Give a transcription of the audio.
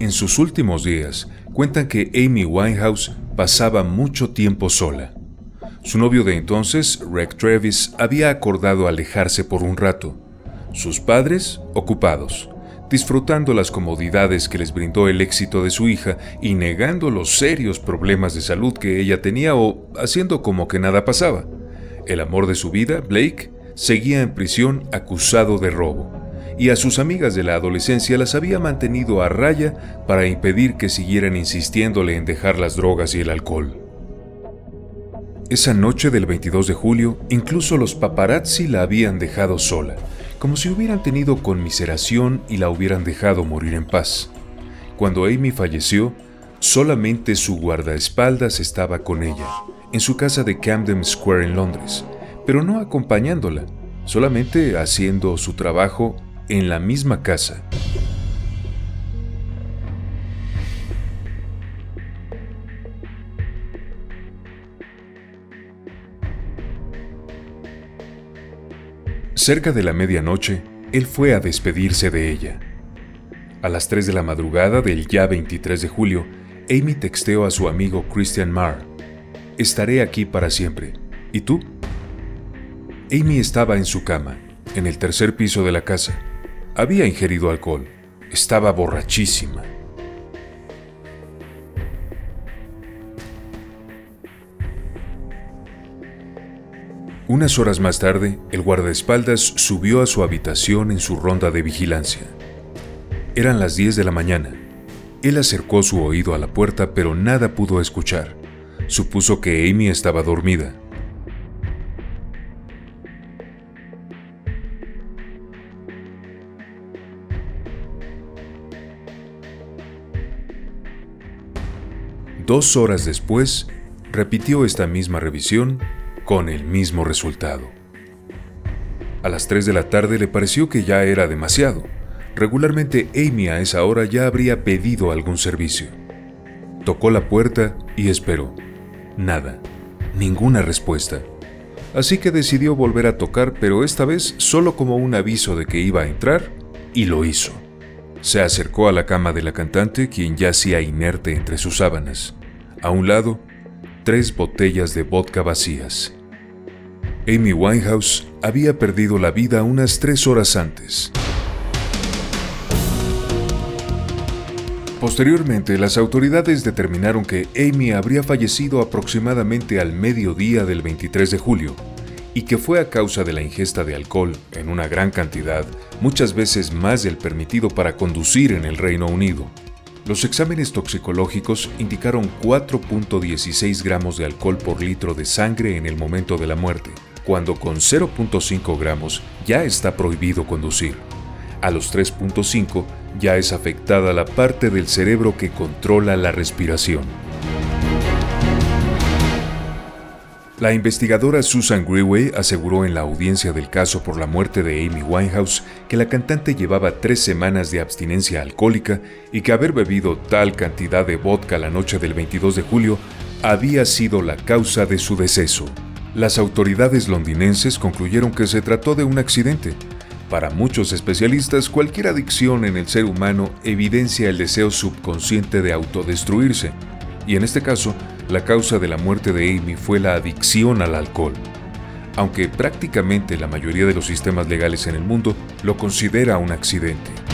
En sus últimos días, cuentan que Amy Winehouse pasaba mucho tiempo sola. Su novio de entonces, Rick Travis, había acordado alejarse por un rato. Sus padres, ocupados, disfrutando las comodidades que les brindó el éxito de su hija y negando los serios problemas de salud que ella tenía o haciendo como que nada pasaba. El amor de su vida, Blake, seguía en prisión acusado de robo, y a sus amigas de la adolescencia las había mantenido a raya para impedir que siguieran insistiéndole en dejar las drogas y el alcohol. Esa noche del 22 de julio, incluso los paparazzi la habían dejado sola, como si hubieran tenido conmiseración y la hubieran dejado morir en paz. Cuando Amy falleció, solamente su guardaespaldas estaba con ella, en su casa de Camden Square en Londres, pero no acompañándola, solamente haciendo su trabajo en la misma casa. Cerca de la medianoche, él fue a despedirse de ella. A las 3 de la madrugada del ya 23 de julio, Amy texteó a su amigo Christian Marr. Estaré aquí para siempre. ¿Y tú? Amy estaba en su cama, en el tercer piso de la casa. Había ingerido alcohol. Estaba borrachísima. Unas horas más tarde, el guardaespaldas subió a su habitación en su ronda de vigilancia. Eran las 10 de la mañana. Él acercó su oído a la puerta, pero nada pudo escuchar. Supuso que Amy estaba dormida. Dos horas después, repitió esta misma revisión con el mismo resultado. A las 3 de la tarde le pareció que ya era demasiado. Regularmente Amy a esa hora ya habría pedido algún servicio. Tocó la puerta y esperó. Nada, ninguna respuesta. Así que decidió volver a tocar, pero esta vez solo como un aviso de que iba a entrar, y lo hizo. Se acercó a la cama de la cantante, quien yacía inerte entre sus sábanas. A un lado, tres botellas de vodka vacías. Amy Winehouse había perdido la vida unas tres horas antes. Posteriormente, las autoridades determinaron que Amy habría fallecido aproximadamente al mediodía del 23 de julio y que fue a causa de la ingesta de alcohol en una gran cantidad, muchas veces más del permitido para conducir en el Reino Unido. Los exámenes toxicológicos indicaron 4.16 gramos de alcohol por litro de sangre en el momento de la muerte, cuando con 0.5 gramos ya está prohibido conducir. A los 3.5 ya es afectada la parte del cerebro que controla la respiración. La investigadora Susan Greway aseguró en la audiencia del caso por la muerte de Amy Winehouse que la cantante llevaba tres semanas de abstinencia alcohólica y que haber bebido tal cantidad de vodka la noche del 22 de julio había sido la causa de su deceso. Las autoridades londinenses concluyeron que se trató de un accidente. Para muchos especialistas, cualquier adicción en el ser humano evidencia el deseo subconsciente de autodestruirse, y en este caso, la causa de la muerte de Amy fue la adicción al alcohol, aunque prácticamente la mayoría de los sistemas legales en el mundo lo considera un accidente.